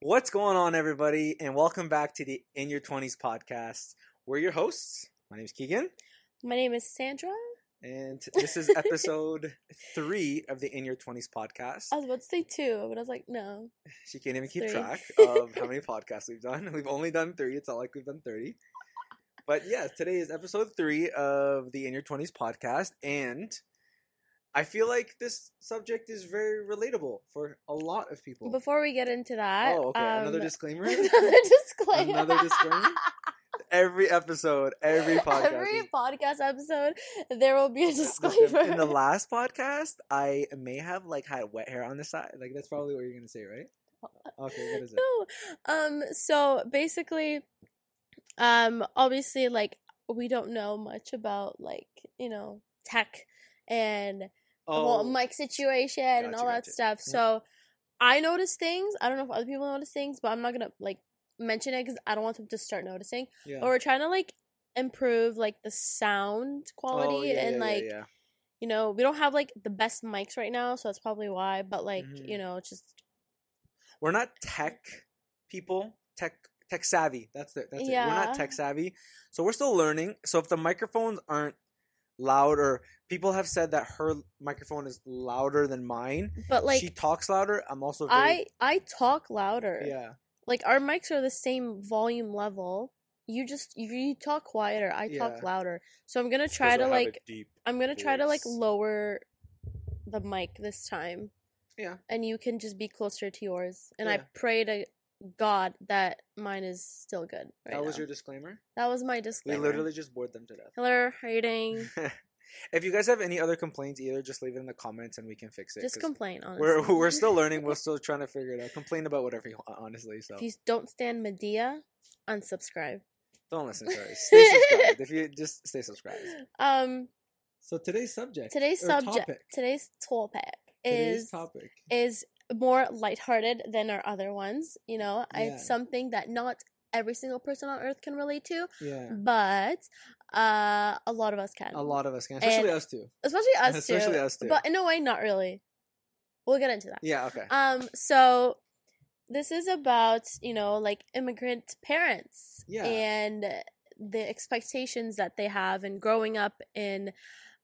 What's going on, everybody, and welcome back to the In Your 20s podcast. We're your hosts. My name is Keegan, My name is Sandra. and this is episode three of the In Your 20s podcast. I was about to say two, but I was like, no. She can't even keep Three. track of how many podcasts we've done. We've only done three. It's not like we've done 30. But yeah, today is episode three of the In Your 20s podcast, and I feel like this subject is very relatable for a lot of people. Before we get into that, oh, okay. Another um, disclaimer. another disclaimer. Another disclaimer? every episode, every podcast. Every podcast episode, there will be a disclaimer. In the last podcast, I may have like had wet hair on the side. Like that's probably what you're gonna say, right? Okay, what is it? no. Um. So basically, um. Obviously, like we don't know much about like you know tech and the whole mic situation and Oh, Gotcha, all that gotcha. stuff. Yeah. So I notice things. I don't know if other people notice things, but I'm not gonna like mention it because I don't want them to start noticing. yeah. But we're trying to like improve like the sound quality Oh, yeah, and like you know we don't have like the best mics right now, so that's probably why. But like Mhm. you know, it's just we're not tech people, tech tech savvy. That's the that's it. We're not tech savvy, so we're still learning. So if the microphones aren't loud, or people have said that her microphone is louder than mine, but like she talks louder. I'm also very, I I talk louder. yeah Like our mics are the same volume level. You just you talk quieter, I talk Yeah. louder. So I'm gonna try to have like deep. I'm gonna try to like lower the mic this time. Yeah. And you can just be closer to yours. And I pray to God that mine is still good. Right That was now. your disclaimer. That was my disclaimer. We literally just bored them to death. Hello, rating. if you guys have any other complaints, either just leave it in the comments and we can fix it. Just complain, honestly. we're we're still learning. We're still trying to figure it out. Complain about whatever you want, honestly. So If you don't stand Medea, unsubscribe. don't listen to us. Stay subscribed. if you just stay subscribed. Um, So today's subject. today's subject, topic. today's topic Today's is topic. is more lighthearted than our other ones. You know, Yeah. it's something that not every single person on earth can relate to, Yeah. but uh, a lot of us can. A lot of us can, especially And- us too. especially us Especially too. us too. But in a way, not really. We'll get into that. Yeah. Okay. Um. So this is about you know like immigrant parents Yeah. and the expectations that they have and growing up in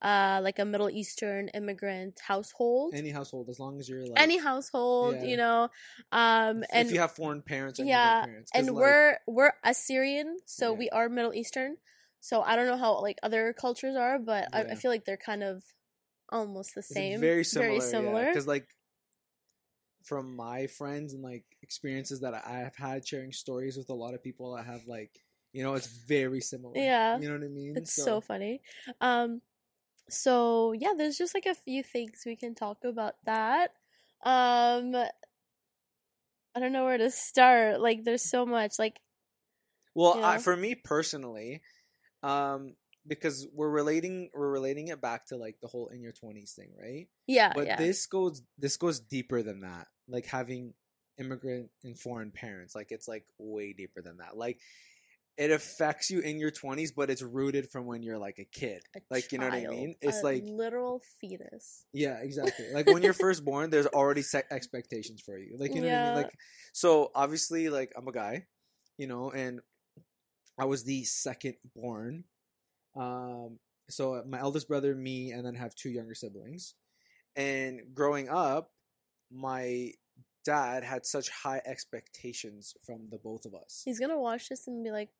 uh like a Middle Eastern immigrant household. Any household, as long as you're like Any household, Yeah. you know, um, if and if you have foreign parents, yeah, parents, and like, we're we're Assyrian, so Yeah. we are Middle Eastern. So I don't know how like other cultures are, but I, Yeah. I feel like they're kind of almost the same. very similar. Very similar. Because like from my friends and like experiences that I have had sharing stories with a lot of people that have like you know it's very similar. Yeah. You know what I mean? It's so funny. Um so yeah, there's just like a few things we can talk about that. Um I don't know where to start. Like there's so much like Well, you I, for me personally, um, because we're relating we're relating it back to like the whole in your twenties thing, right? yeah, But yeah. this goes this goes deeper than that. Like having immigrant and foreign parents, like it's like way deeper than that. Like it affects you in your twenties, but it's rooted from when you're like a kid. A like, you know what I mean? It's a like- literal fetus. Yeah, exactly. Like when you're first born, there's already set expectations for you. Like you know what I mean? Like so obviously like I'm a guy, you know, and I was the second born. Um so my eldest brother, me, and then have two younger siblings. And growing up, my dad had such high expectations from the both of us. He's gonna watch this and be like,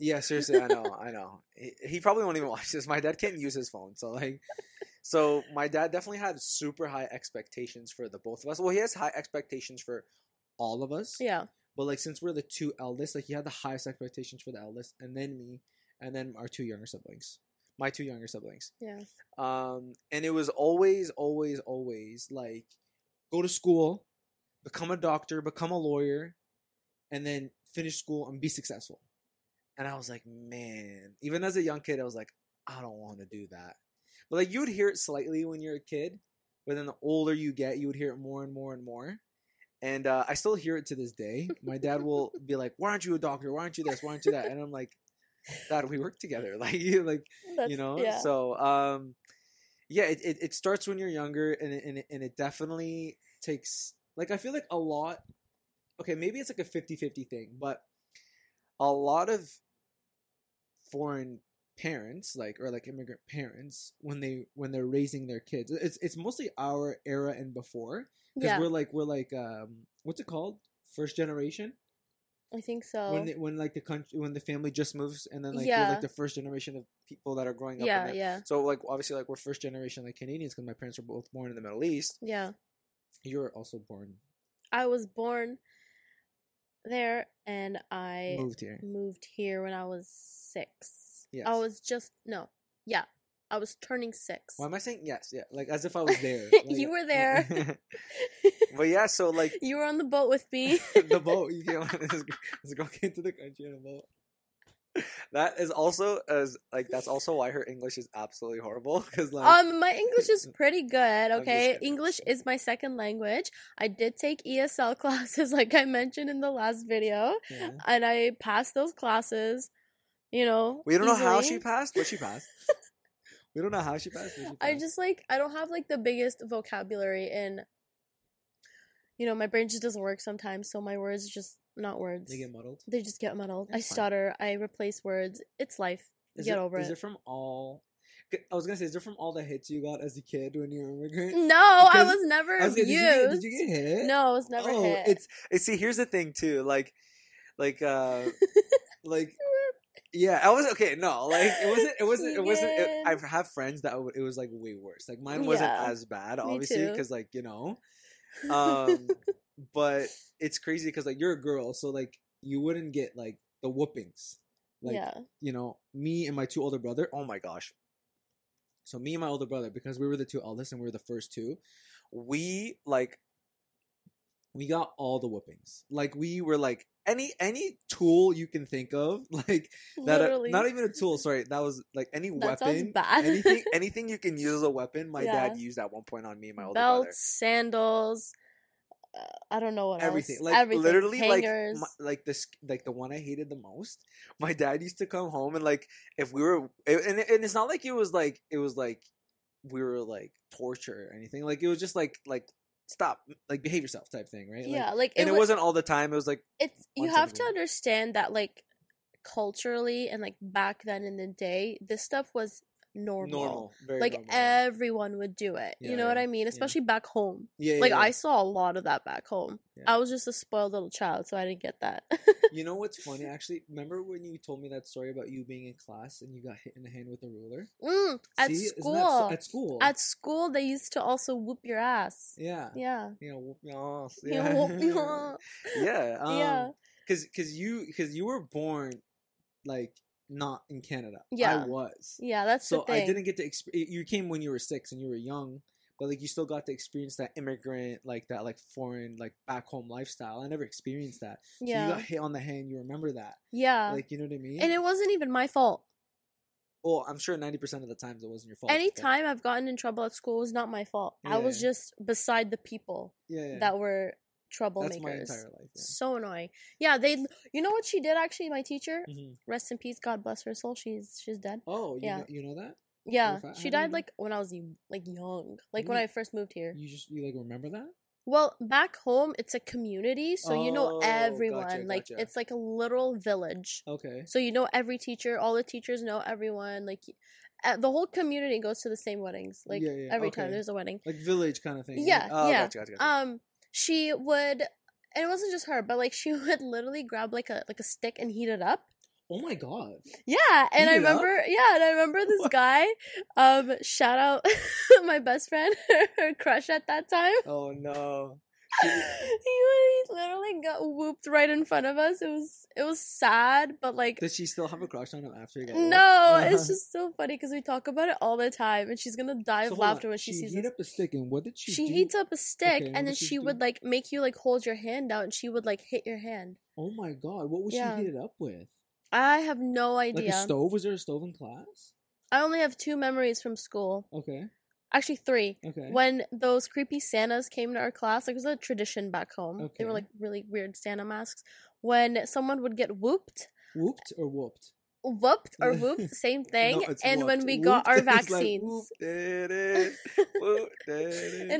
Yeah, seriously, I know, I know. He, he probably won't even watch this. My dad can't use his phone, so like, so my dad definitely had super high expectations for the both of us. Well, he has high expectations for all of us. Yeah. But like, since we're the two eldest, like he had the highest expectations for the eldest, and then me, and then our two younger siblings, my two younger siblings. Yeah. Um, and it was always, always, always like, go to school, become a doctor, become a lawyer, and then finish school and be successful. And I was like, man, even as a young kid, I was like, I don't want to do that. But like, you would hear it slightly when you're a kid, but then the older you get, you would hear it more and more and more. And uh, I still hear it to this day. My dad will be like, "Why aren't you a doctor? Why aren't you this? Why aren't you that?" And I'm like, "Dad, we work together. Like, you like That's, you know yeah. so um yeah it, it, it starts when you're younger and it, and, it, and it definitely takes like i feel like a lot okay, maybe it's like a 50-50 thing, but a lot of foreign parents like or like immigrant parents when they when they're raising their kids. It's it's mostly our era and before because Yeah, we're like we're like um what's it called? First generation? I think so. when they, when like the country when the family just moves and then like Yeah. you're like the first generation of people that are growing up yeah, yeah, so like obviously like we're first generation like Canadians because my parents were both born in the Middle East. Yeah. you're also born I was born there, and I moved here moved here when I was six. Yes. I was just no, yeah, I was turning six. why am I saying yes yeah like as if I was there You were there. but yeah so like you were on the boat with me. the boat. You came on this girl came to the country in a boat. That is also as like that's also why her English is absolutely horrible because like um, my English is pretty good. Okay. English is my second language. I did take ESL classes, like I mentioned in the last video, yeah. and I passed those classes. You know, we don't know how she passed, but she passed. we don't know how she passed. She passed. I just like I don't have like the biggest vocabulary in you know, my brain just doesn't work sometimes, so my words just not words. they get muddled. They just get muddled. I fine. stutter, I replace words. It's life. Is Get it, over Is it. it from all? I was gonna say, is it from all the hits you got as a kid when you were an immigrant? No, I was never I was gonna, abused. did, you get, did you get hit? No, I was never oh, hit. it's it's see. Here's the thing too. Like, like, uh, like. Yeah, I was okay. No, like it wasn't. It wasn't. It wasn't. It, I have friends that it was like way worse. Like mine wasn't Yeah, as bad, obviously, because like you know, um, but it's crazy because like you're a girl, so like you wouldn't get like the whoopings. Like yeah. you know, me and my two older brother. Oh my gosh. So me and my older brother, because we were the two eldest and we were the first two, we like we got all the whoopings. Like we were like any any tool you can think of, like that. uh, Literally. not even a tool. Sorry, that was like any that weapon. anything anything you can use as a weapon. My Yeah. dad used at one point on me and my older Belts, brother. sandals. Uh, I don't know what Everything, else. like Everything. literally, Hangers. like my, like this, like the one I hated the most. My dad used to come home and like if we were, and and it's not like it was like it was like we were like torture or anything. Like it was just like like stop, like behave yourself type thing, right? Like, yeah, like and it, wa- wasn't all the time. It was like it's you have to understand that like culturally and like back then in the day this stuff was normal, normal, very like normal. everyone would do it Yeah, you know what i mean yeah. especially back home yeah, yeah, like yeah. i saw a lot of that back home Yeah. i was just a spoiled little child so i didn't get that You know what's funny? Actually, remember when you told me that story about you being in class and you got hit in the hand with a ruler? mm, at See? That school at school. at school they used to also whoop your ass yeah. yeah You know, whoop your ass. You Yeah. whoop your ass. yeah. Um, Yeah. Cause, cause you, cause you were born like not in Canada. Yeah. I was. yeah that's So the thing I didn't get to. Exp- you came when you were six and you were young, but like you still got to experience that immigrant, like that, like foreign, like back home lifestyle. I never experienced that. So yeah you got hit on the hand. You remember that? yeah Like you know what I mean? and it wasn't even my fault well, I'm sure ninety percent of the times it wasn't your fault. Any time i've gotten in trouble at school was not my fault i was yeah. just beside the people Yeah, yeah. that were troublemakers. That's my entire life. Yeah. So annoying. Yeah, they. You know what she did actually? My teacher, Mhm. rest in peace. God bless her soul. She's she's dead. Oh, you Yeah. know, you know that? Yeah, she died like when I was like young, like when Mm. I first moved here. You just you like remember that? Well, back home it's a community, so you know Oh, everyone. gotcha, like gotcha. it's like a literal village. Okay. So you know every teacher, all the teachers know everyone. Like uh, the whole community goes to the same weddings. Like Yeah, yeah, every time there's a wedding. Like village kind of thing. right? Yeah, Oh, yeah. Gotcha. um she would and it wasn't just her but like she would literally grab like a like a stick and heat it up oh my god. yeah and i Heat up? remember yeah and i remember this What? guy um shout out my best friend her crush at that time Oh no. he, literally got whooped right in front of us it was it was sad but like Did she still have a crush on him after he got no it's just so funny because we talk about it all the time and she's gonna die So of hold on, laughter when she, sees heat up the stick and what did she? she do? heats up a stick Okay, and then she she would like make you like hold your hand out and she would like hit your hand Oh my god! What would Yeah. she heat it up with? I have no Like idea. a stove? Was there a stove in class? I only have two memories from school. Okay. Actually, three. Okay. When those creepy Santas came to our class, like it was a tradition back home. They were like really weird Santa masks. When someone would get whooped, Whooped or whooped? whooped or whooped, same thing. No, and when we got our vaccines. and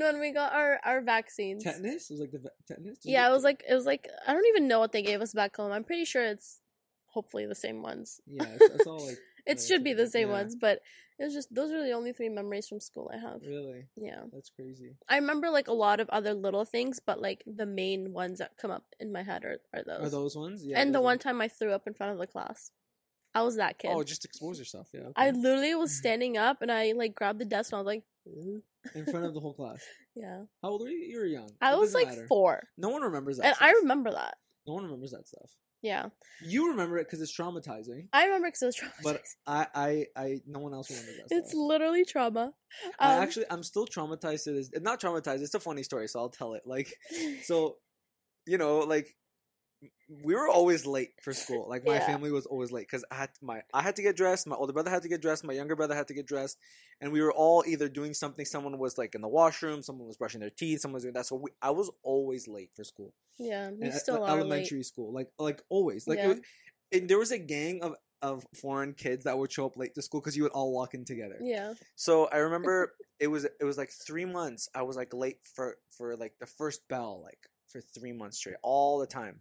when we got our, our vaccines. Tetanus? It was like the tetanus? yeah, it was like it was like I don't even know what they gave us back home. I'm pretty sure it's hopefully the same ones. Yeah, it's, it's all like it should be the same yeah. ones, but it was just those are the only three memories from school I have. Really? Yeah. That's crazy. I remember like a lot of other little things, but like the main ones that come up in my head are, are those. Are those ones? Yeah. And the one time I threw up in front of the class. I was that kid. Oh, just expose yourself, yeah. Okay. I literally was standing up and I like grabbed the desk and I was like in front of the whole class. yeah. How old were you? You were young. I it was like matter. four. No one remembers that. And stuff. I remember that. No one remembers that stuff. Yeah. You remember it because it's traumatizing. I remember because it was traumatizing. But I, I, I, no one else remembers that. It's stuff. literally trauma. Um, I actually, I'm still traumatized to this. Not traumatized. It's a funny story, so I'll tell it. Like, so, you know, like we were always late for school. Like my yeah. family was always late because I had my I had to get dressed. My older brother had to get dressed. My younger brother had to get dressed, and we were all either doing something. Someone was like in the washroom. Someone was brushing their teeth. Someone was doing that. So we, I was always late for school. Yeah, you and still at, are elementary late. school. Like like always. Like yeah. it, it, there was a gang of of foreign kids that would show up late to school because you would all walk in together. Yeah. So I remember it was it was like three months. I was like late for for like the first bell like for three months straight all the time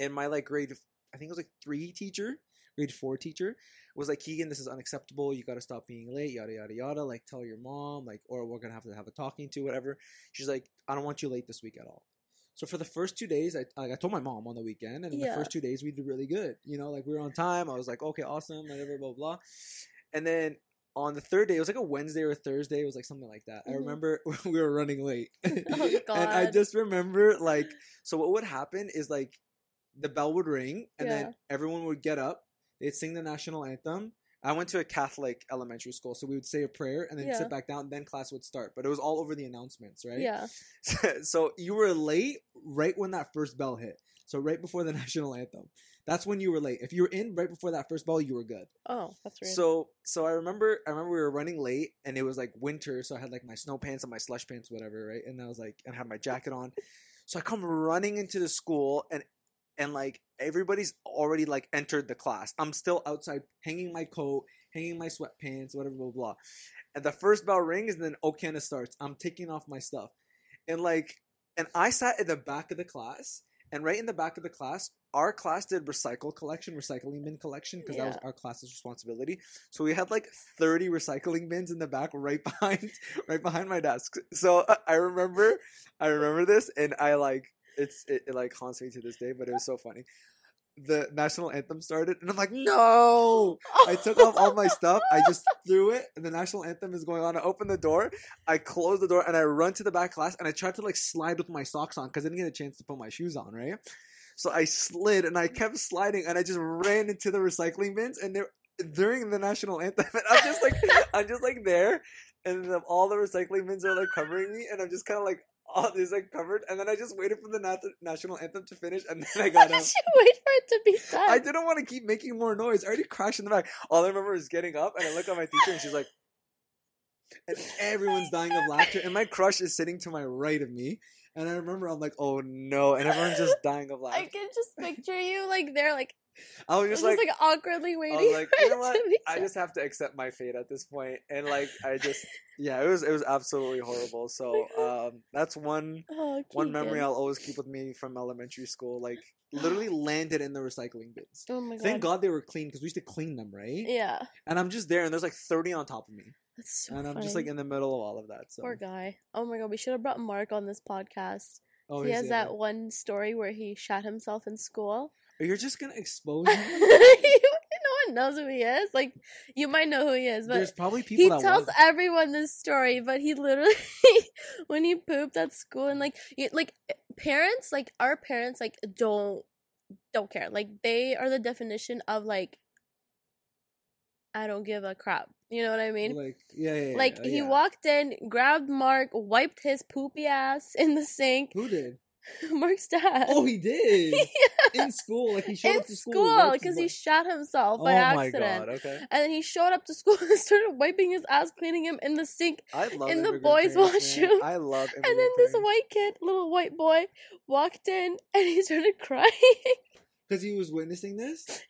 and my like grade I think it was like three teacher, grade four teacher was like Keegan, this is unacceptable. You got to stop being late. Yada yada yada. Like tell your mom. Like or we're gonna have to have a talking to whatever. She's like, I don't want you late this week at all. So for the first two days, I I told my mom on the weekend, and yeah. the first two days we did really good. You know, like we were on time. I was like, okay, awesome, whatever, blah blah. And then on the third day, it was like a Wednesday or a Thursday. It was like something like that. Mm-hmm. I remember we were running late, oh, and I just remember like so. What would happen is like the bell would ring and yeah. then everyone would get up. They'd sing the national anthem. I went to a Catholic elementary school, so we would say a prayer and then yeah. sit back down. And then class would start, but it was all over the announcements, right? Yeah. so you were late right when that first bell hit. So right before the national anthem. That's when you were late. If you were in right before that first bell, you were good. Oh, that's right. So so I remember I remember we were running late and it was like winter, so I had like my snow pants and my slush pants, whatever, right? And I was like and I had my jacket on. So I come running into the school and and like everybody's already like entered the class. I'm still outside hanging my coat, hanging my sweatpants, whatever, blah, blah. And the first bell rings and then O Canada starts. I'm taking off my stuff. And like, and I sat in the back of the class. And right in the back of the class, our class did recycle collection, recycling bin collection, because yeah. that was our class's responsibility. So we had like 30 recycling bins in the back right behind right behind my desk. So uh, I remember I remember this and I like it's it, it like haunts me to this day, but it was so funny. The national anthem started, and I'm like, no! I took off all my stuff. I just threw it, and the national anthem is going on. I open the door, I close the door, and I run to the back class, and I tried to like slide with my socks on because I didn't get a chance to put my shoes on, right? So I slid, and I kept sliding, and I just ran into the recycling bins, and there during the national anthem, and I'm just like, I'm just like there, and all the recycling bins are like covering me, and I'm just kind of like all these like covered, and then I just waited for the nat- national anthem to finish, and then I got up. you wait for it to be done? I didn't want to keep making more noise. I already crashed in the back. All I remember is getting up, and I look at my teacher, and she's like, and everyone's oh dying of laughter, and my crush is sitting to my right of me. And I remember I'm like, oh no, and everyone's just dying of laughter. I can just picture you like they're like I was just, like, just like awkwardly waiting. I was like, you know what? I just have to accept my fate at this point, and like I just, yeah, it was it was absolutely horrible. So um, that's one oh, one memory I'll always keep with me from elementary school. Like literally landed in the recycling bins. Oh my god! Thank God they were clean because we used to clean them, right? Yeah. And I'm just there, and there's like 30 on top of me. That's so and I'm funny. just like in the middle of all of that. So poor guy. Oh my god, we should have brought Mark on this podcast. Oh, he has that one story where he shot himself in school. You're just gonna expose him. no one knows who he is. Like you might know who he is, but there's probably people. He tells everyone this story, but he literally, when he pooped at school, and like, like eh, parents, like our parents, like don't don't care. Like they are the definition of like I don't give a crap. You know what I mean? Like yeah, yeah. Like yeah, he walked in, grabbed Mark, wiped his poopy ass in the sink. Who did? Mark's dad. Oh, he did yeah. in school. Like he showed in up to school because he shot himself by oh accident. Okay. And then he showed up to school and started wiping his ass, cleaning him in the sink in the boys' parents, washroom. Man. I love. And then parents. this white kid, little white boy, walked in and he started crying because he was witnessing this.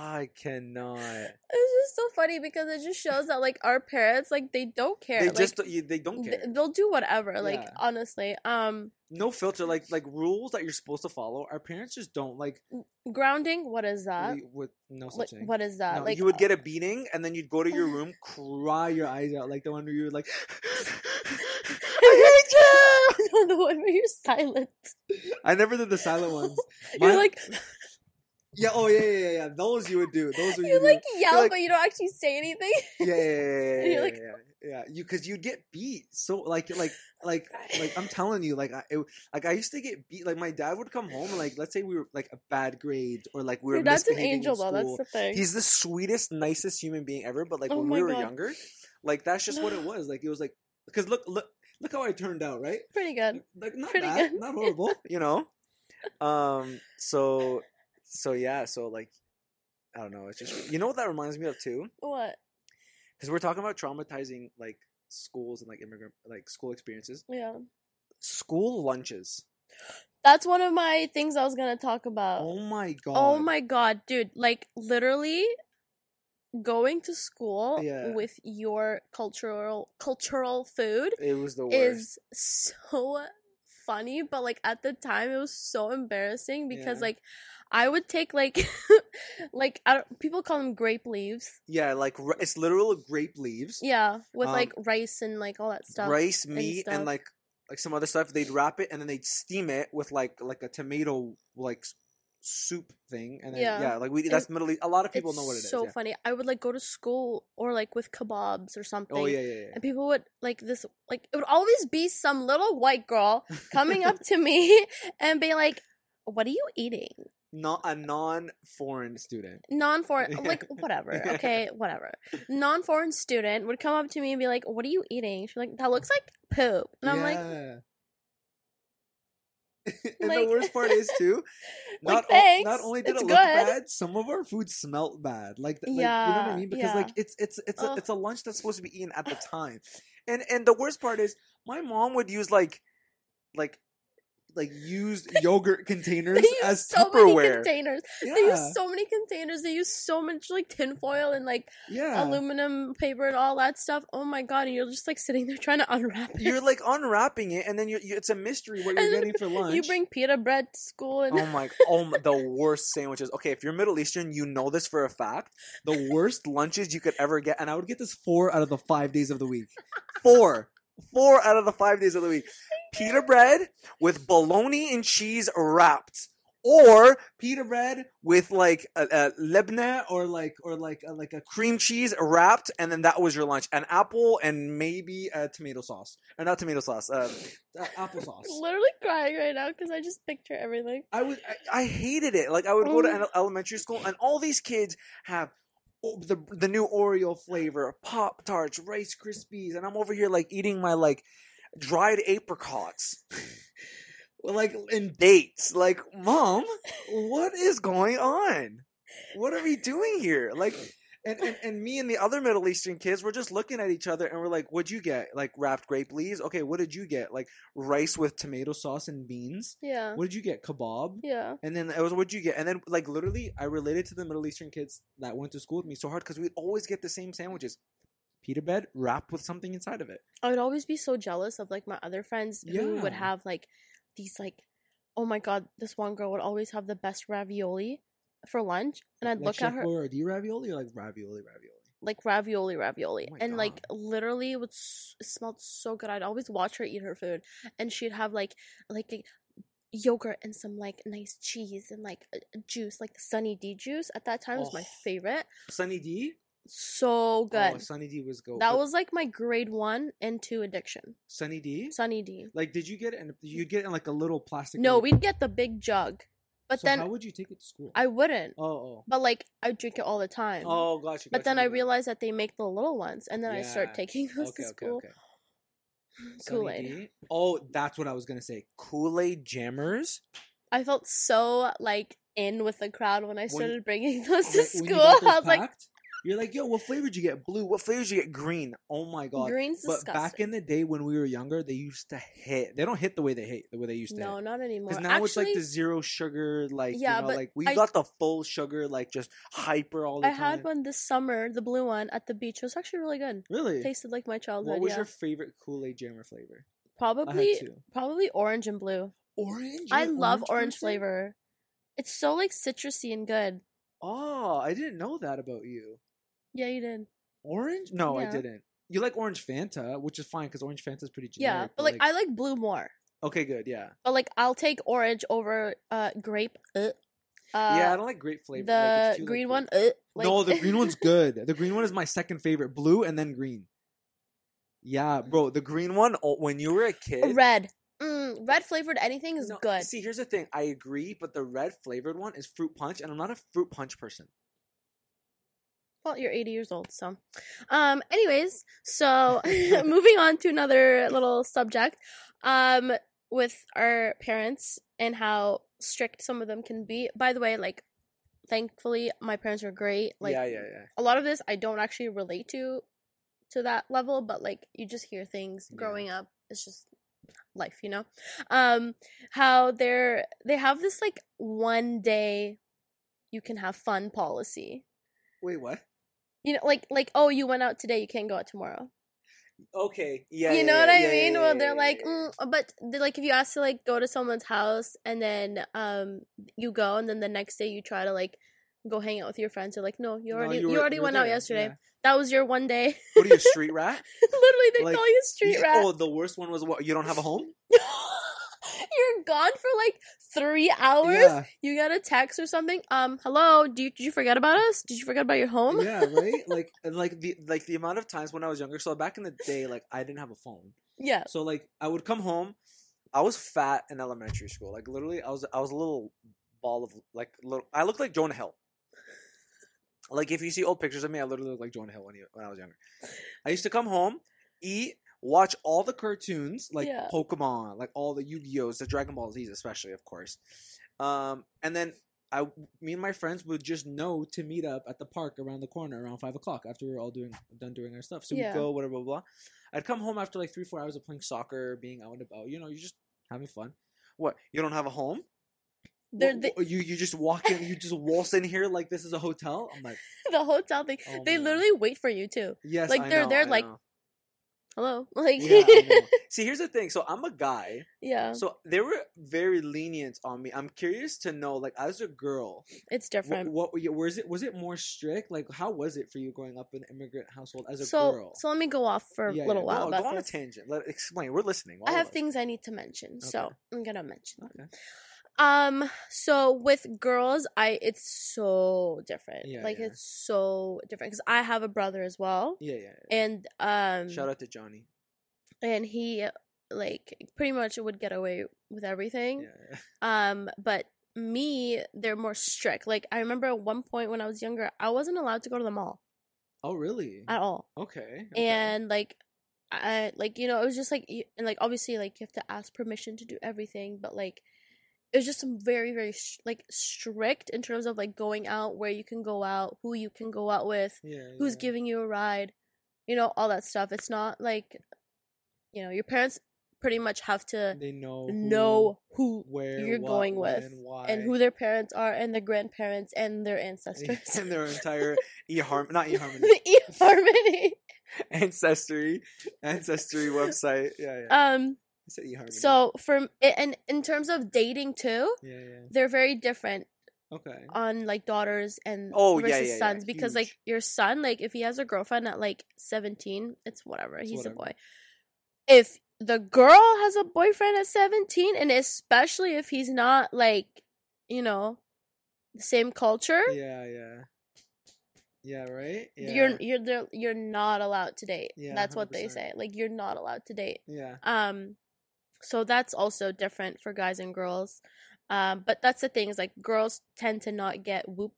I cannot. It's just so funny because it just shows that like our parents like they don't care. They like, just they don't care. they'll do whatever. Like Yeah. honestly, um, No filter. Like like rules that you're supposed to follow. Our parents just don't like. grounding. What is that? we- with no Like, such thing. what is that? No, like you would get a beating, and then you'd go to your room, cry your eyes out, like the one where you were like, "I hate you." the one where you're silent. I never did the silent ones. You're like Yeah, oh yeah, yeah, yeah. Those you would do. Those were you you like do. yell, like- but you don't actually say anything. Yeah, yeah, yeah, yeah, yeah, And you're yeah, like- yeah, yeah. You because you'd get beat. So like, like, like, like I'm telling you, like, I, it, like I used to get beat. Like my dad would come home and like, let's say we were like a bad grade, or like we were. Your dad's an angel, though. That's school. the thing. He's the sweetest, nicest human being ever. But like Oh when we were God. younger, like that's just what it was. Like it was like because look, look, look how I turned out, right? pretty good. Like not Pretty bad, good. not horrible, you know. Um. So, so yeah. So like, I don't know. It's just you know what that reminds me of too, What? because we're talking about traumatizing like schools and like immigrant like school experiences. Yeah. School lunches. That's one of my things I was gonna talk about. Oh my oh god. Oh my god, dude! Like literally, going to school Yeah. with your cultural cultural food It was the worst. is so funny, but like at the time it was so embarrassing because Yeah. like I would take like like I don't, people call them grape leaves. yeah, like it's literal grape leaves, Yeah, with Um, like rice and like all that stuff. rice, meat, and stuff. like like some other stuff. They'd wrap it and then they'd steam it with like like a tomato like soup thing, and then yeah, Yeah. like we And that's Middle East. A lot of people know what it is. so yeah. funny. I would like go to school or like with kebabs or something. Oh yeah, yeah, yeah. And people would like this like it would always be some little white girl coming up to me and be like, What are you eating? Not a non-foreign student. Non foreign like whatever. Yeah. Okay, whatever. Non foreign student would come up to me and be like, What are you eating? She's like, That looks like poop. And I'm like and Like- the worst part is too, Like, not o- not only did it's it look good. bad, some of our food smelt bad. Like, like you know what I mean? Because yeah. like it's it's it's a, it's a lunch that's supposed to be eaten at the time, and and the worst part is my mom would use like like like used yogurt containers as so Tupperware. containers. yeah, They use so many containers. They use so much like tinfoil and like yeah. aluminum paper and all that stuff. Oh my god! And you're just like sitting there trying to unwrap it. You're like unwrapping it, and then you're, you it's a mystery what you're getting for lunch. You bring pita bread to school and Oh my! Oh, my, the worst sandwiches. Okay, if you're Middle Eastern, you know this for a fact. The worst lunches you could ever get, and I would get this four out of the five days of the week. Four, four out of the five days of the week. Pita bread with bologna and cheese wrapped, or pita bread with like a, a lebna or like or like a, like a cream cheese wrapped, and then that was your lunch. An apple and maybe a tomato sauce, or not tomato sauce, uh, uh, applesauce. literally crying right now because I just picture everything. I was I, I hated it. Like I would go to Mm. elementary school and all these kids have o- the the new Oreo flavor, Pop Tarts, Rice Krispies, and I'm over here like eating my like dried apricots. Like in dates. Like, mom, what is going on? What are we doing here? Like and, and, and me and the other Middle Eastern kids were just looking at each other and we're like, what'd you get? Like wrapped grape leaves? Okay, what did you get? Like rice with tomato sauce and beans? Yeah. What did you get? Kebab? Yeah. And then it was what'd you get? And then like literally, I related to the Middle Eastern kids that went to school with me so hard because we'd always get the same sandwiches: pita bread wrapped with something inside of it. I would always be so jealous of like my other friends who would have like these like oh my god, this one girl would always have the best ravioli for lunch and I'd like look at her Boyardee ravioli or like ravioli ravioli. like ravioli ravioli Oh my and like literally it would s- it smelled so good i'd always watch her eat her food and she'd have like like a yogurt and some like nice cheese and like a, a juice like the sunny d juice at that time was my Oh. favorite Sunny D. so oh, good Oh, Sunny D was go. that but was like my grade one and two addiction Sunny D. sunny d Like, did you get it? And you get it in like a little plastic. no like- we'd get the big jug but so then how would you take it to school? i wouldn't oh, oh, but like i drink it all the time oh, gotcha. but gotcha, then i realized that they make the little ones and then i start taking those Okay, to school okay. Sunny kool-aid Oh, that's what I was gonna say. Kool Aid jammers. I felt so like in with the crowd when I When- started bringing those to When- when school. I was like, packed, You're like, yo, what flavor did you get? Blue. What flavor did you get? Green. Oh my god. Green's But disgusting. But back in the day when we were younger, they used to hit. They don't hit the way they hit the way they used to. no, not anymore. Because now it's like the zero sugar, like Yeah, you know, but like we I- got the full sugar, like just hyper all the I time. I had one this summer, the blue one at the beach. It was actually really good. Really? Tasted like my childhood. what was yeah. your favorite Kool Aid Jammer flavor? Probably probably orange and blue. Orange. I love orange flavor. It's so like citrusy and good. Oh, I didn't know that about you. Yeah, you did. Orange? No, I Yeah. didn't. You like orange Fanta, which is fine because orange Fanta is pretty generic. Yeah, but like, I like blue more. okay, good, yeah, But like I'll take orange over uh grape. Uh, yeah. I uh, don't like grape flavor. the like, it's too, like, green grape. one. Uh, like, no, the green one's good. The green one is my second favorite. Blue and then green. Yeah, bro, the green one. Oh, when you were a kid, red. Mm, red flavored anything is No, good. See, here's the thing. I agree, but the red flavored one is fruit punch, and I'm not a fruit punch person. Well, you're 80 years old, so. Um. Anyways, so moving on to another little subject, um, with our parents and how strict some of them can be. By the way, like, thankfully, my parents are great. Like, yeah, yeah, yeah. a lot of this I don't actually relate to, to that level, but like, you just hear things Yeah. growing up. It's just life, you know. Um, how they're they have this like one day, you can have fun policy Wait, what? You know like like oh you went out today you can't go out tomorrow. Okay, yeah. you know yeah, what i yeah, mean? yeah, well they're like mm, but they like if you ask to like go to someone's house and then um you go and then the next day you try to like go hang out with your friends they're like no you No, already you, were- already were went out yesterday. That was your one day. What are you, a street rat? literally they Like, call you a street You- rat. Oh, the worst one was what? You don't have a home? you're gone for like three hours Yeah, you got a text or something um hello do you, did you forget about us did you forget about your home yeah, right. Like, like the like the amount of times when I was younger. So back in the day, like I didn't have a phone. yeah So like I would come home. I was fat in elementary school. Like literally, I was I was a little ball of like little. I looked like Jonah Hill. Like if you see old pictures of me, I literally look like Jonah Hill when he, when I was younger. I used to come home, eat, watch all the cartoons like Yeah. Pokemon, like all the Yu Gi Ohs, the Dragon Ball Z's, especially of course. Um, and then I, me and my friends would just know to meet up at the park around the corner around five o'clock after we were all doing done doing our stuff. So Yeah. we'd go whatever blah, blah blah. I'd come home after like three four hours of playing soccer, being out and about. You know, you're just having fun. What? You don't have a home? the, you you just walk in, you just waltz in here like this is a hotel. I'm like, the hotel thing oh they literally wait for you too yes, like, they're- know, they're I like- know. Hello like yeah. See, here's the thing. So I'm a guy. yeah So they were very lenient on me. I'm curious to know, like, as a girl, it's different what you- was it? Was it more strict? Like, how was it for you growing up in an immigrant household as a so girl? so let me go off for Yeah, a little yeah. while Go, about go on a tangent. Let explain. We're listening. i have things i need to mention so i'm gonna mention them. Um so with girls i it's so different Yeah, like yeah. it's so different because i have a brother as well Yeah, yeah. yeah. and um Shout out to Johnny. and he like pretty much would get away with everything. Um, but me, they're more strict. Like I remember at one point when I was younger, I wasn't allowed to go to the mall Oh, really? at all. Okay. okay. And like I like you know, it was just like and like obviously like you have to ask permission to do everything, but like it was just very very like strict in terms of like going out, where you can go out, who you can go out with, yeah, who's giving you a ride, you know, all that stuff. It's not like you know, your parents pretty much have to They know who, know who where you're what, going when, with, why, and who their parents are and their grandparents and their ancestors. and their entire eHarm not eHarmony the eHarmony. ancestry ancestry website. Yeah, yeah. Um. I said eHarmony. So from and in terms of dating too, yeah, yeah. they're very different Okay. on like daughters and Oh, yeah, versus yeah, yeah, sons because like your son, like if he has a girlfriend at like seventeen, it's whatever. He's whatever. a boy. If the girl has a boyfriend at seventeen, and especially if he's not like, you know, the same culture, Yeah, yeah. Yeah, right? Yeah. you're you're you're not allowed to date. Yeah, that's what they say. Like you're not allowed to date. Yeah. Um, so that's also different for guys and girls. Um, but that's the thing is like girls tend to not get whooped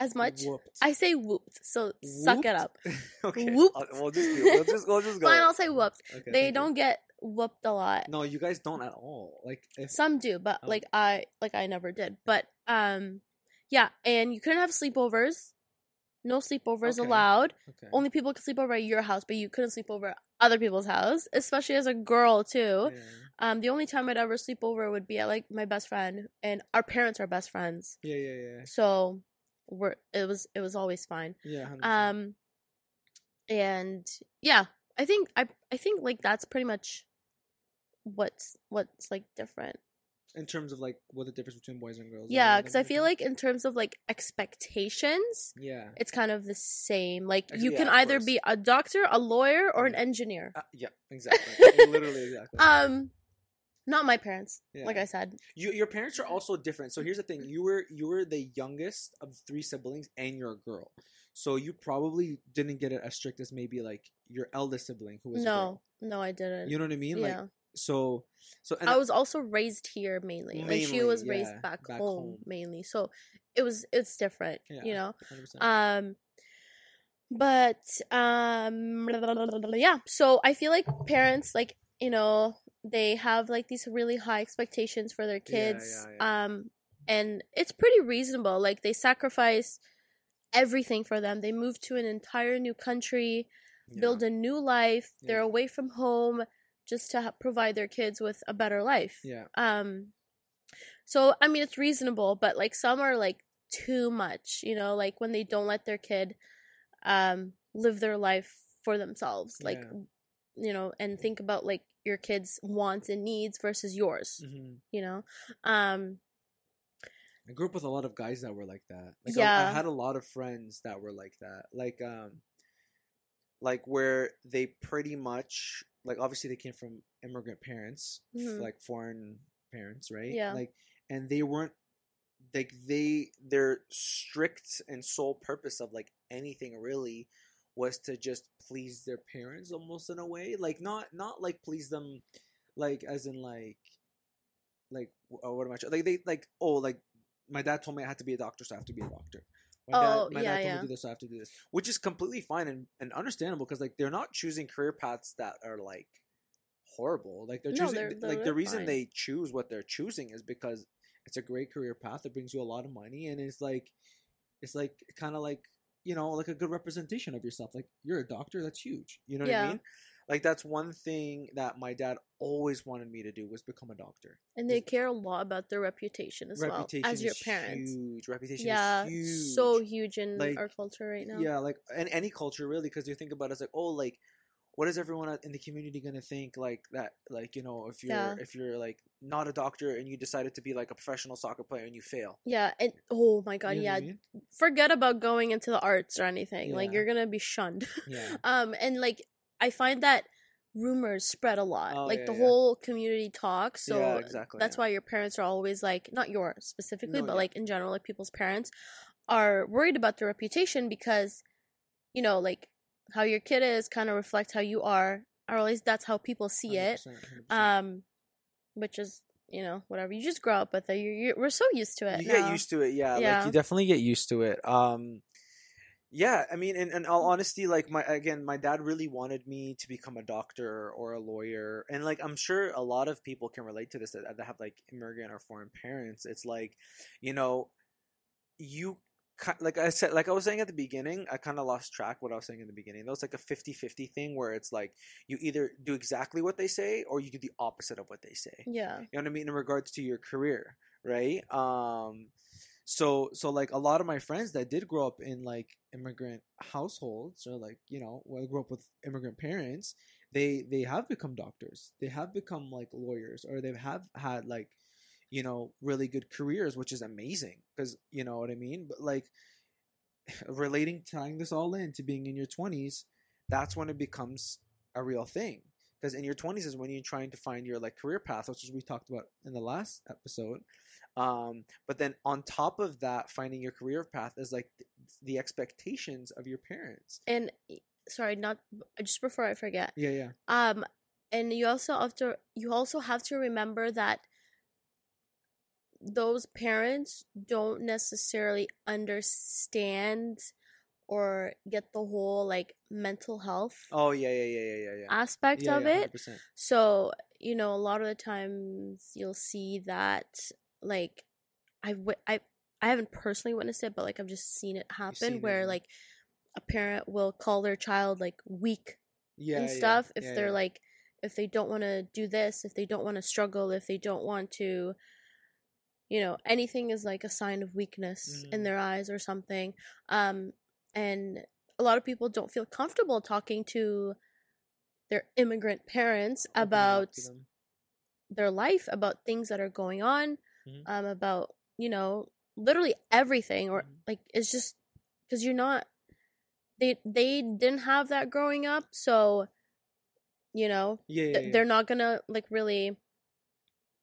as much. Whooped. I say whooped, so suck it up. okay. Whooped. I'll- We'll just do We'll just we'll just go. Fine, I'll say whooped. Okay, they don't get whooped a lot. No, you guys don't at all. Like if Some do, but Oh. like I like I never did. But um, yeah, and you couldn't have sleepovers. No sleepovers Okay. allowed. Okay. Only people could sleep over at your house, but you couldn't sleep over at other people's house, especially as a girl too. Yeah. Um, the only time I'd ever sleep over would be at like my best friend, and our parents are best friends, Yeah, yeah, yeah. so we're it was it was always fine. Yeah. 100%. Um, and yeah, I think I I think like that's pretty much what's what's like different. in terms of like what the difference between boys and girls. Yeah, because I feel like in terms of like expectations, Yeah. it's kind of the same. Like you yeah, can either course. be a doctor, a lawyer, or an Mhm. engineer. Uh, yeah. Exactly. Literally exactly. Um, not my parents. Like I said, You, your parents are also different. So here's the thing: you were you were the youngest of three siblings, and you're a girl. So you probably didn't get it as strict as maybe like your eldest sibling who was a no, girl. no, I didn't. You know what I mean? yeah, Like so, so and I was also raised here mainly. like she was yeah, raised back, back home, home. mainly. So it was it's different, Yeah. you know. 100%. Um, but um, yeah. So I feel like parents, like you know, they have like these really high expectations for their kids. yeah, yeah. Um, and it's pretty reasonable. Like they sacrifice everything for them. They move to an entire new country, Yeah. build a new life. They're away from home just to ha- provide their kids with a better life. yeah. Um, so I mean, it's reasonable, but like some are like too much, you know, like when they don't let their kid um live their life for themselves, like Yeah. you know, and think about like your kids' wants and needs versus yours, hmm you know. Um, I grew up with a lot of guys that were like that. Like I- I, had a lot of friends that were like that. Like um like where they pretty much like obviously they came from immigrant parents, f- Mhm. like foreign parents, right? Yeah. Like and they weren't like they their strict and sole purpose of like anything really was to just please their parents almost in a way like not not like please them like as in like like uh, what am I trying like they like oh like my dad told me I had to be a doctor so I have to be a doctor my Oh, dad my yeah, dad told yeah. me to do this so I have to do this which is completely fine and, and understandable because like they're not choosing career paths that are like horrible like they're No, choosing they're- they're- like the reason fine. they choose what they're choosing is because it's a great career path that brings you a lot of money and it's like it's like kind of like you know like a good representation of yourself like you're a doctor that's huge you know what i Yeah. mean like that's one thing that my dad always wanted me to do was become a doctor and they care a lot about their reputation as reputation well as your parents. huge reputation Yeah, is huge so huge in Like, our culture right now. yeah like in any culture really because you think about it, it's like oh like what is everyone in the community gonna think like that like you know if you're Yeah. if you're like not a doctor and you decided to be like a professional soccer player and you fail Yeah, and oh my god, You know yeah. I mean? Forget about going into the arts or anything. Like you're gonna be shunned. yeah um, and like I find that rumors spread a lot. Oh, like yeah, the yeah. whole community talks. So Yeah, exactly, that's yeah. why your parents are always like, not yours specifically, No, but yeah. like in general, like people's parents are worried about their reputation because, you know, like how your kid is kind of reflects how you are, or at least that's how people see it. 100%, 100%. Um, which is you know whatever you just grow up with it. You you we're so used to it. you get used to it yeah, like you definitely get used to it um yeah i mean in, in all honesty like my again my dad really wanted me to become a doctor or a lawyer and like i'm sure a lot of people can relate to this that, that have like immigrant or foreign parents it's like you know you like i said like i was saying at the beginning i kind of lost track what i was saying in the beginning that was like a 50-50 thing where it's like you either do exactly what they say or you do the opposite of what they say Yeah. you know what I mean in regards to your career, right? Um so so like a lot of my friends that did grow up in like immigrant households or like, you know, well, grew up with immigrant parents, they they have become doctors. They have become like lawyers or they have had like you know, really good careers, which is amazing because you know what I mean? But like relating tying this all in to being in your 20s, that's when it becomes a real thing because in your 20s is when you're trying to find your like career path which is we talked about in the last episode um but then on top of that finding your career path is like th- the expectations of your parents And sorry, not just before I forget. yeah yeah Um, and you also have to you also have to remember that those parents don't necessarily understand or get the whole like mental health oh yeah yeah yeah yeah yeah aspect yeah, of yeah, it. 100%. So, you know, a lot of the times you'll see that like I w- I I haven't personally witnessed it, but like I've just seen it happen seen where it, like a parent will call their child like weak yeah, and stuff if they're like if they don't want to do this, if they don't want to struggle, if they don't want to you know, anything is like a sign of weakness in Mhm. their eyes or something. Um and a lot of people don't feel comfortable talking to their immigrant parents about their life, about things that are going on, Mhm. um, about you know literally everything, or Mhm. like it's just because you're not they they didn't have that growing up, so you know yeah, yeah, yeah. they're not gonna like really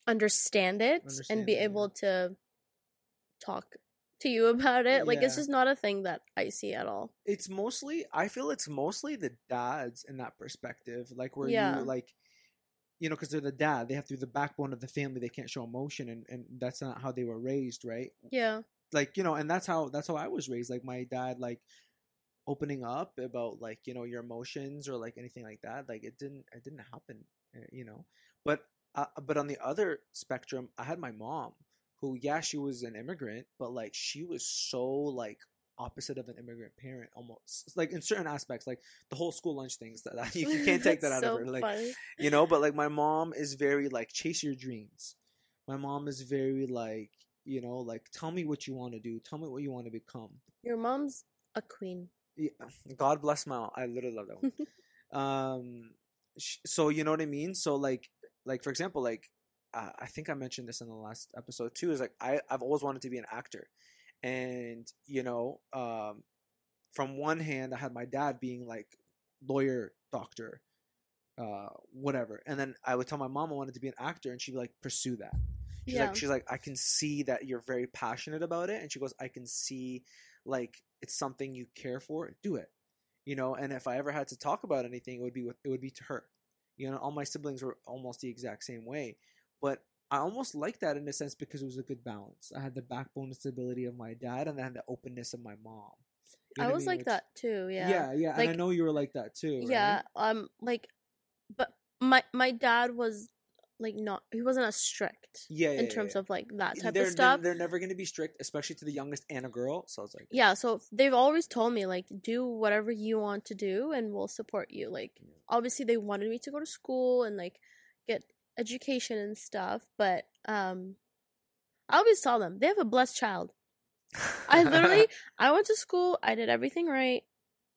understand it and be it, yeah. able to talk to you about it. Like it's just not a thing that I see at all. it's mostly i feel it's mostly the dads in that perspective like where Yeah. you like you know because they're the dad they have to be the backbone of the family they can't show emotion and, and that's not how they were raised right Yeah, like you know and that's how that's how i was raised like my dad like opening up about like you know your emotions or like anything like that like it didn't it didn't happen uh, you know but uh, but on the other spectrum i had my mom who yeah she was an immigrant but like she was so like opposite of an immigrant parent almost like in certain aspects like the whole school lunch things that that- you, you can't take that out That's of her like funny. you know but like my mom is very like chase your dreams my mom is very like you know like tell me what you want to do tell me what you want to become Your mom's a queen. yeah, god bless my i literally love that one um so you know what i mean so like like for example like uh, i think i mentioned this in the last episode too is like i i've always wanted to be an actor. And you know um from one hand i had my dad being like lawyer doctor uh whatever. And then i would tell my mom i wanted to be an actor and she'd be like pursue that. She's Yeah. like she's like i can see that you're very passionate about it. And she goes i can see like it's something you care for. Do it. You know and if i ever had to talk about anything it would be with it would be to her you know all my siblings were almost the exact same way but i almost liked that in a sense because it was a good balance i had the backbone and stability of my dad and then the openness of my mom You know I was mean? like Which- that too. Yeah. yeah yeah, and i know you were like that too right? Yeah. Um. Like, but my my dad was like not. He wasn't as strict yeah, yeah in yeah, terms yeah. of like that type they're, of stuff. They're, they're never going to be strict, especially to the youngest and a girl. So it's like, yeah. So they've always told me like do whatever you want to do, and we'll support you. Like obviously they wanted me to go to school and like get education and stuff, but um, I always tell them they have a blessed child. I literally I went to school. I did everything right.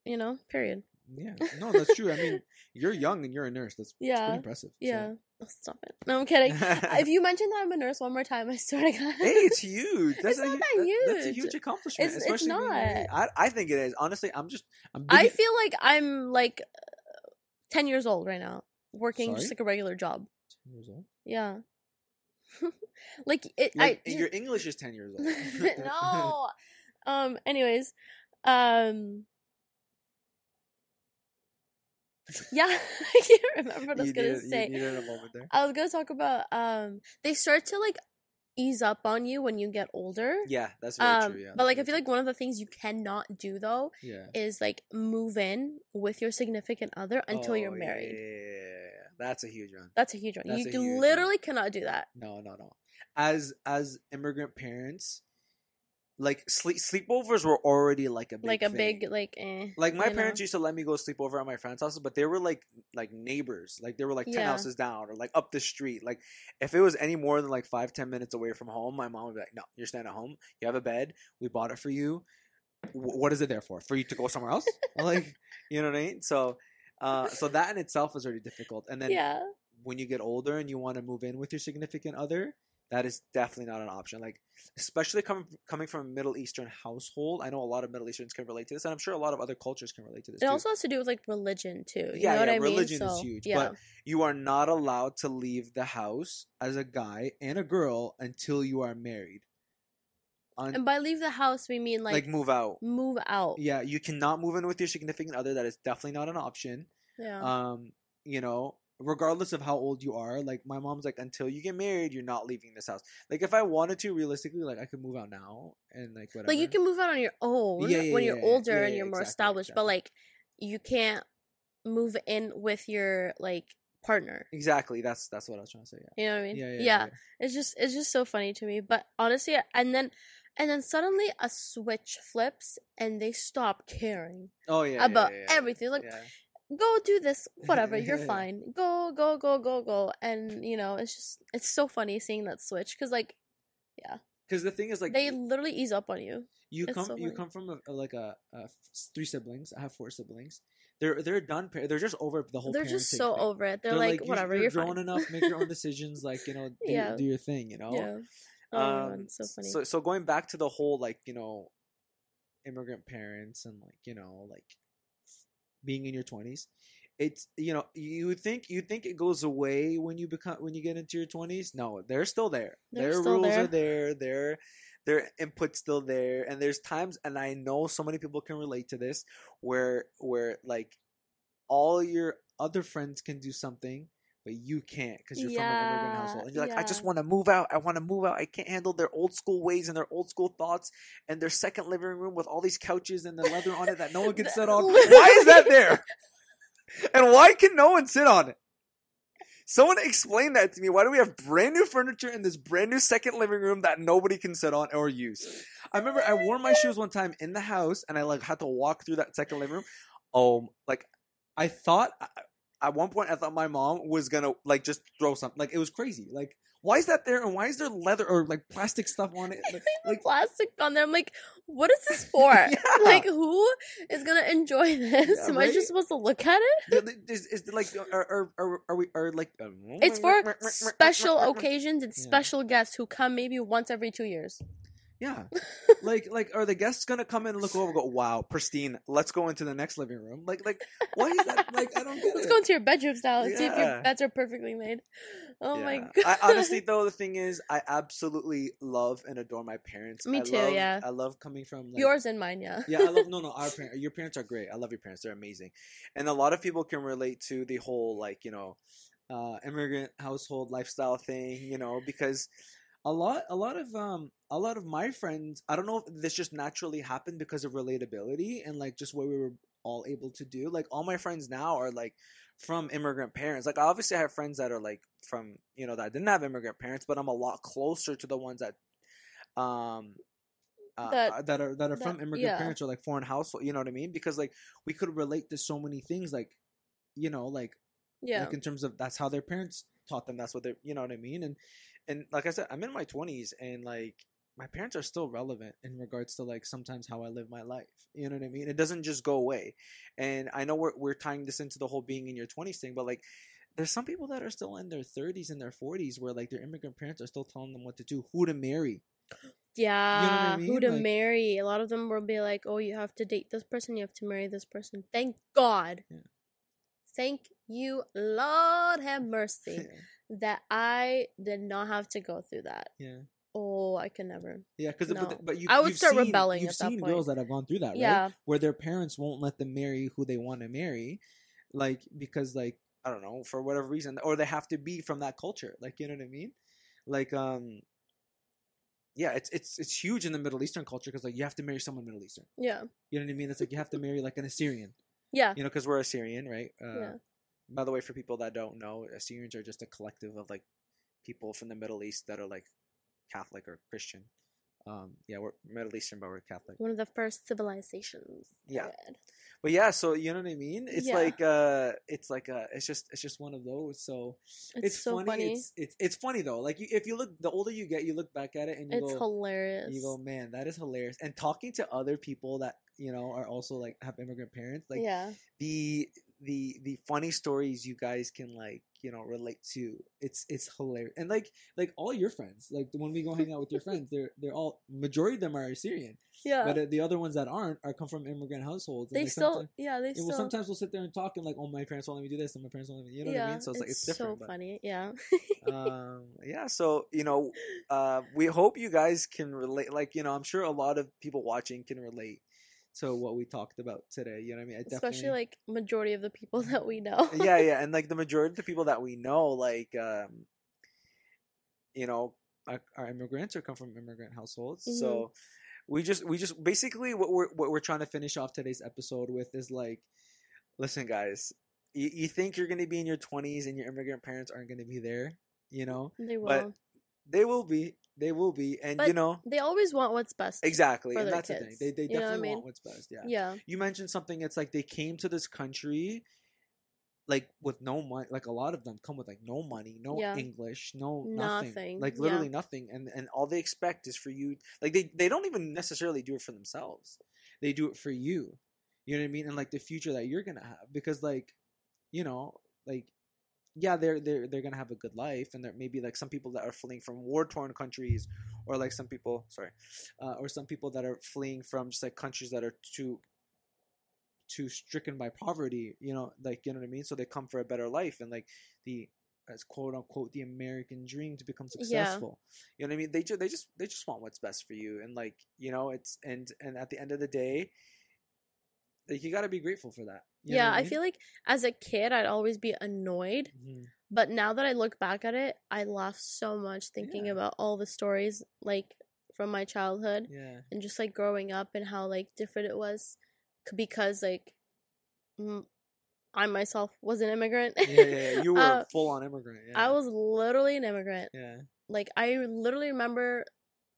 You know. Period. Yeah, no, that's true. I mean, you're young and you're a nurse. That's, that's Yeah, pretty impressive. so- Yeah. Oh, stop it. No, I'm kidding. if you mention that I'm a nurse one more time, I swear to God. hey, it's huge. That's It's a, not hu- that That's a huge. huge accomplishment. It's- it's being married. I, I think it is. Honestly, I'm just. I'm. I feel like I'm like 10 years old right now, working just like a regular job. Ten years old. Yeah. like it Like, I your English is ten years old. no. Um anyways, um Yeah, I can't remember what I was gonna needed, say. You a moment there. I was gonna talk about um they start to like ease up on you when you get older. Yeah, that's very Um true. Yeah, but like I feel like one of the things you cannot do though yeah. is like move in with your significant other until you're Oh, married. Yeah, that's a huge one. That's a huge one. That's you huge one. literally cannot do that. No, no, no. As as immigrant parents, like sleep sleepovers were already like a big like a thing. big like eh, like my you know? parents used to let me go sleep over at my friends' houses, but they were like like neighbors. Like they were like ten Yeah. houses down or like up the street. Like if it was any more than like five, ten minutes away from home, my mom would be like, No, you're staying at home. You have a bed. We bought it for you. Wh- what is it there for? For you to go somewhere else? like you know what I mean? So uh so that in itself is already difficult. And then yeah. when you get older and you want to move in with your significant other, that is definitely not an option. Like, especially coming coming from a Middle Eastern household, I know a lot of Middle Easterns can relate to this, and I'm sure a lot of other cultures can relate to this. It too. also has to do with like religion too. You yeah, know what yeah, I mean? religion is So, huge, Yeah. but you are not allowed to leave the house as a guy and a girl until you are married. Un- and by leave the house we mean like, like, move out. move out. Yeah, you cannot move in with your significant other. That is definitely not an option. Yeah. um you know regardless of how old you are like my mom's like until you get married you're not leaving this house like if i wanted to realistically like i could move out now and like whatever like you can move out on your own Yeah, yeah, when you're yeah, older yeah, and you're more exactly, established, but like you can't move in with your like partner. exactly that's that's what i was trying to say yeah You know what I mean? yeah yeah, It's just it's just so funny to me. But honestly, and then and then suddenly a switch flips and they stop caring Oh yeah. about everything. Like. Go do this, whatever, you're fine. Go, go, go, go, go. And you know, it's just it's so funny seeing that switch because like yeah Because the thing is, like, they literally ease up on you. you it's come so you come from a, a- like a, a three siblings. I have four siblings. They're they're done. They're just over the whole. They're just so thing. over it. They're, like, you- whatever, You're, you're, grown fine. enough. Make your own decisions. Like you know, do, Yeah. do your thing. You know. Yeah. Oh, Um, so funny. So so going back to the whole like you know, immigrant parents and like you know like being in your twenties. It's you know you think you think it goes away when you become when you get into your twenties. No, they're still there. They're Their still rules there. are there. Their their input's still there. And there's times, and I know so many people can relate to this, where where like all your other friends can do something. But you can't because you're from an immigrant Yeah, household. And you're like, I just want to move out. I want to move out. I can't handle their old school ways and their old school thoughts and their second living room with all these couches and the leather on it that no one can sit on. Why is that there? And why can no one sit on it? Someone explain that to me. Why do we have brand new furniture in this brand new second living room that nobody can sit on or use? I remember I wore my shoes one time in the house and I like had to walk through that second living room. Oh, like I thought at one point I thought my mom was gonna like just throw something. Like it was crazy. Like why is that there and why is there leather or like plastic stuff on it? Like, Like, plastic on there. I'm like, what is this for? Yeah. Like, who is gonna enjoy this? Yeah, Am I just supposed to look at it? Is it? th- th- is, is like are, are, are, are we are like um, It's for special occasions and Yeah. special guests who come maybe once every two years. Yeah. like like are the guests gonna come in and look over and go, Wow, pristine, let's go into the next living room? Like like why is that like I don't get Let's it. go into your bedrooms now and see if your beds are perfectly made. Oh my god. I honestly though the thing is I absolutely love and adore my parents. Me I too, love, yeah. I love coming from like, Yours and mine, yeah. yeah, I love no no our parents your parents are great. I love your parents. They're amazing. And a lot of people can relate to the whole like, you know, uh immigrant household lifestyle thing, you know, because a lot a lot of um a lot of my friends I don't know if this just naturally happened because of relatability and like just what we were all able to do. Like all my friends now are like from immigrant parents. Like obviously I have friends that are like from, you know, that didn't have immigrant parents, but I'm a lot closer to the ones that um uh, That- uh, that are that are that- from immigrant yeah. parents or like foreign household, you know what I mean? Because like we could relate to so many things like you know, like Yeah. like in terms of that's how their parents taught them that's what they're you know what i mean and and like i said i'm in my 20s and like my parents are still relevant in regards to like sometimes how i live my life you know what i mean it doesn't just go away and i know we're, we're tying this into the whole being in your 20s thing but like there's some people that are still in their 30s and their 40s where like their immigrant parents are still telling them what to do who to marry Yeah, you know I mean? who to Like- marry. A lot of them will be like, "Oh, you have to date this person. You have to marry this person." Thank God. Yeah. Thank you, Lord have mercy, that I did not have to go through that. yeah. Oh, I can never. yeah because No. but, but you I would start seen, rebelling you've at that seen girls that have gone through that right? Yeah, where their parents won't let them marry who they want to marry like because like i don't know for whatever reason or they have to be from that culture like you know what i mean? Like um yeah it's it's it's huge in the middle eastern culture because like you have to marry someone middle eastern. Yeah, you know what i mean? It's like you have to marry like an assyrian. Yeah, you know because we're assyrian right? Uh, yeah. By the way for people that don't know assyrians are just a collective of like people from the middle east that are like catholic or christian um yeah we're middle eastern but we're catholic One of the first civilizations. Yeah. period. But yeah, so you know what I mean? It's Yeah. like uh it's like uh it's just it's just one of those. So It's, it's, so funny. funny. It's it's it's funny though. Like you, if you look the older you get, you look back at it and you It's go hilarious. you go, man, that is hilarious. And talking to other people that, you know, are also like have immigrant parents, like yeah, the the the funny stories you guys can like, you know, relate to. It's it's hilarious. And like like all your friends, like when we go hang out with your friends, they're they're all majority of them are Assyrian yeah. But uh, the other ones that aren't are come from immigrant households. and they they still, yeah, they still. well, sometimes we'll sit there and talk and like, oh, my parents won't let me do this, and my parents won't let me, you know yeah, what I mean? So it's, like it's different. so funny. Yeah. um, yeah. So you know, uh, we hope you guys can relate. Like, you know, I'm sure a lot of people watching can relate to what we talked about today. You know what I mean? I Especially like majority of the people that we know. yeah, yeah, and like the majority of the people that we know, like, um, you know, are, are immigrants or come from immigrant households. Mhm. So we just, we just basically what we're what we're trying to finish off today's episode with is like, listen, guys, you, you think you're gonna be in your 20s and your immigrant parents aren't gonna be there, you know? They will. But They will be. They will be, and But you know They always want what's best. exactly, and that's the thing. kids. They they You what I definitely mean? want what's best. Yeah. Yeah. You mentioned something. It's like they came to this country, like with no money. Like a lot of them come with like no money, no Yeah. English, no nothing, Nothing, like yeah. literally nothing, and and all they expect is for you. Like they they don't even necessarily do it for themselves. They do it for you. You know what I mean? And like the future that you're gonna have, because like, you know, like yeah, they're they're they're gonna have a good life, and there may be like some people that are fleeing from war torn countries, or like some people, sorry, uh, or some people that are fleeing from just like countries that are too too stricken by poverty. You know, like you know what I mean. So they come for a better life, and like the as quote unquote the American dream to become Yeah. successful. You know what I mean? They just they just they just want what's best for you, and like you know it's and and at the end of the day. Like you got to be grateful for that. You yeah, I mean? feel like as a kid I'd always be annoyed, Mhm. but now that I look back at it, I laugh so much thinking Yeah. about all the stories like from my childhood Yeah. and just like growing up and how like different it was because like m- I myself was an immigrant. yeah, yeah, yeah. You were Uh, full on immigrant. Yeah. I was literally an immigrant. Yeah, Like I literally remember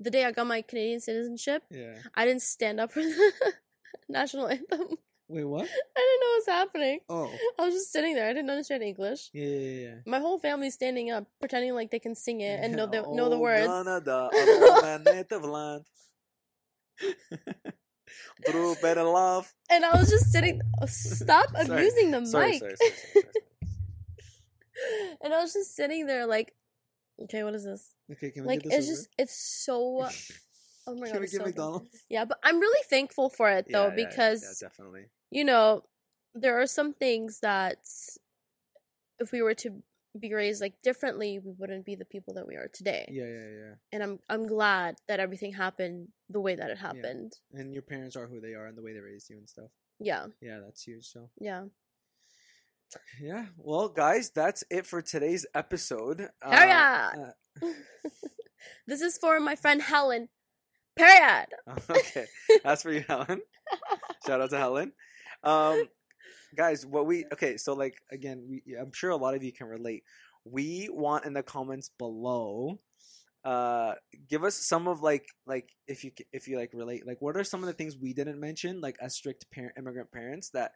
the day I got my Canadian citizenship, yeah. I didn't stand up for the national anthem. Wait, what? I didn't know what was happening. Oh, I was just sitting there. I didn't understand English. yeah, yeah, yeah. My whole family's standing up, pretending like they can sing it and know the know the Oh, words. Canada, oh, my native land. Drew better love. And I was just sitting. oh, Stop Sorry. abusing the Sorry, mic. sorry, and I was just sitting there, like, okay, what is this? Okay, can we Like, get this it's just, it's so. Oh my god, we get so good. McDonald's? Yeah, but I'm really thankful for it though Yeah, yeah, yeah, because yeah, definitely. you know there are some things that if we were to be raised like differently, we wouldn't be the people that we are today. Yeah, yeah, yeah. And I'm I'm glad that everything happened the way that it happened. And your parents are who they are and the way they raised you and stuff. Yeah, Yeah, that's huge. So yeah. yeah. Well, guys, that's it for today's episode. Hell yeah! uh, this is for my friend Helen. Period. okay, that's for you, Helen. Shout out to Helen. Um, guys, what we okay? So like again, we I'm sure a lot of you can relate. We want in the comments below. Uh, give us some of like like if you if you like relate like what are some of the things we didn't mention like as strict parent immigrant parents that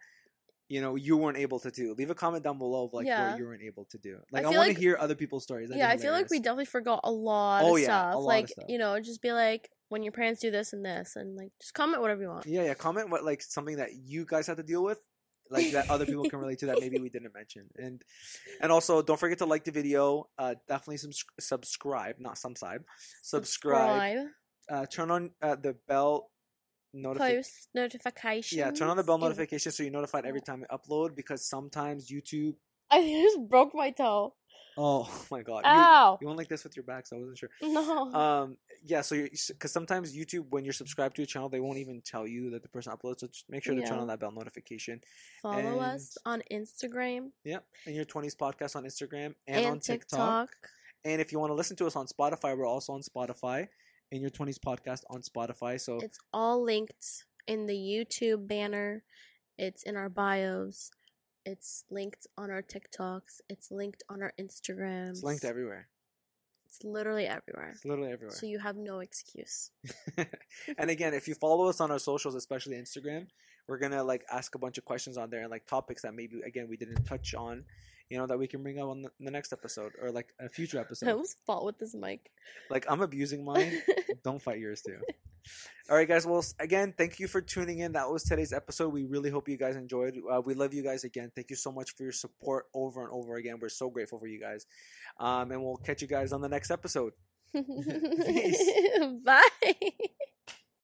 you know you weren't able to do. Leave a comment down below of like Yeah. what you weren't able to do. Like I, feel want like- to hear other people's stories. That'd yeah, I feel like we definitely forgot a lot Oh, of yeah, a stuff. lot of like, stuff. you know, just be like, when your parents do this and this, and like, just comment whatever you want. Yeah, yeah. Comment what like something that you guys had to deal with, like that other people can relate to that maybe we didn't mention. And and also don't forget to like the video. Uh, definitely subs- subscribe, not some side. Subscribe. Uh, turn on uh, the bell notification. Post notifications. Yeah, turn on the bell notification so you're notified every time we upload because sometimes YouTube. I just broke my toe. Oh my god, you, Ow! you went like this with your back, so I wasn't sure. no. Um, yeah, so because sometimes YouTube, when you're subscribed to a channel, they won't even tell you that the person uploads. So just make sure to turn on that bell notification. Follow us on Instagram Yep, and your twenties podcast on Instagram and, and, on TikTok. TikTok. And if you want to listen to us on Spotify, we're also on Spotify. In your twenties podcast on Spotify. So It's all linked in the YouTube banner. It's in our bios. It's linked on our TikToks. It's linked on our Instagrams. it's linked everywhere. It's literally everywhere. It's literally everywhere. So you have no excuse. and again, if you follow us on our socials, especially Instagram, we're gonna like ask a bunch of questions on there and like topics that maybe again we didn't touch on, you know, that we can bring up on the, the next episode or like a future I episode. almost fought with this mic. Like I'm abusing mine. Don't fight yours too. All right, guys. Well, again, thank you for tuning in. That was today's episode. We really hope you guys enjoyed. Uh, we love you guys again. Thank you so much for your support over and over again. We're so grateful for you guys. Um, and we'll catch you guys on the next episode. Peace. Bye.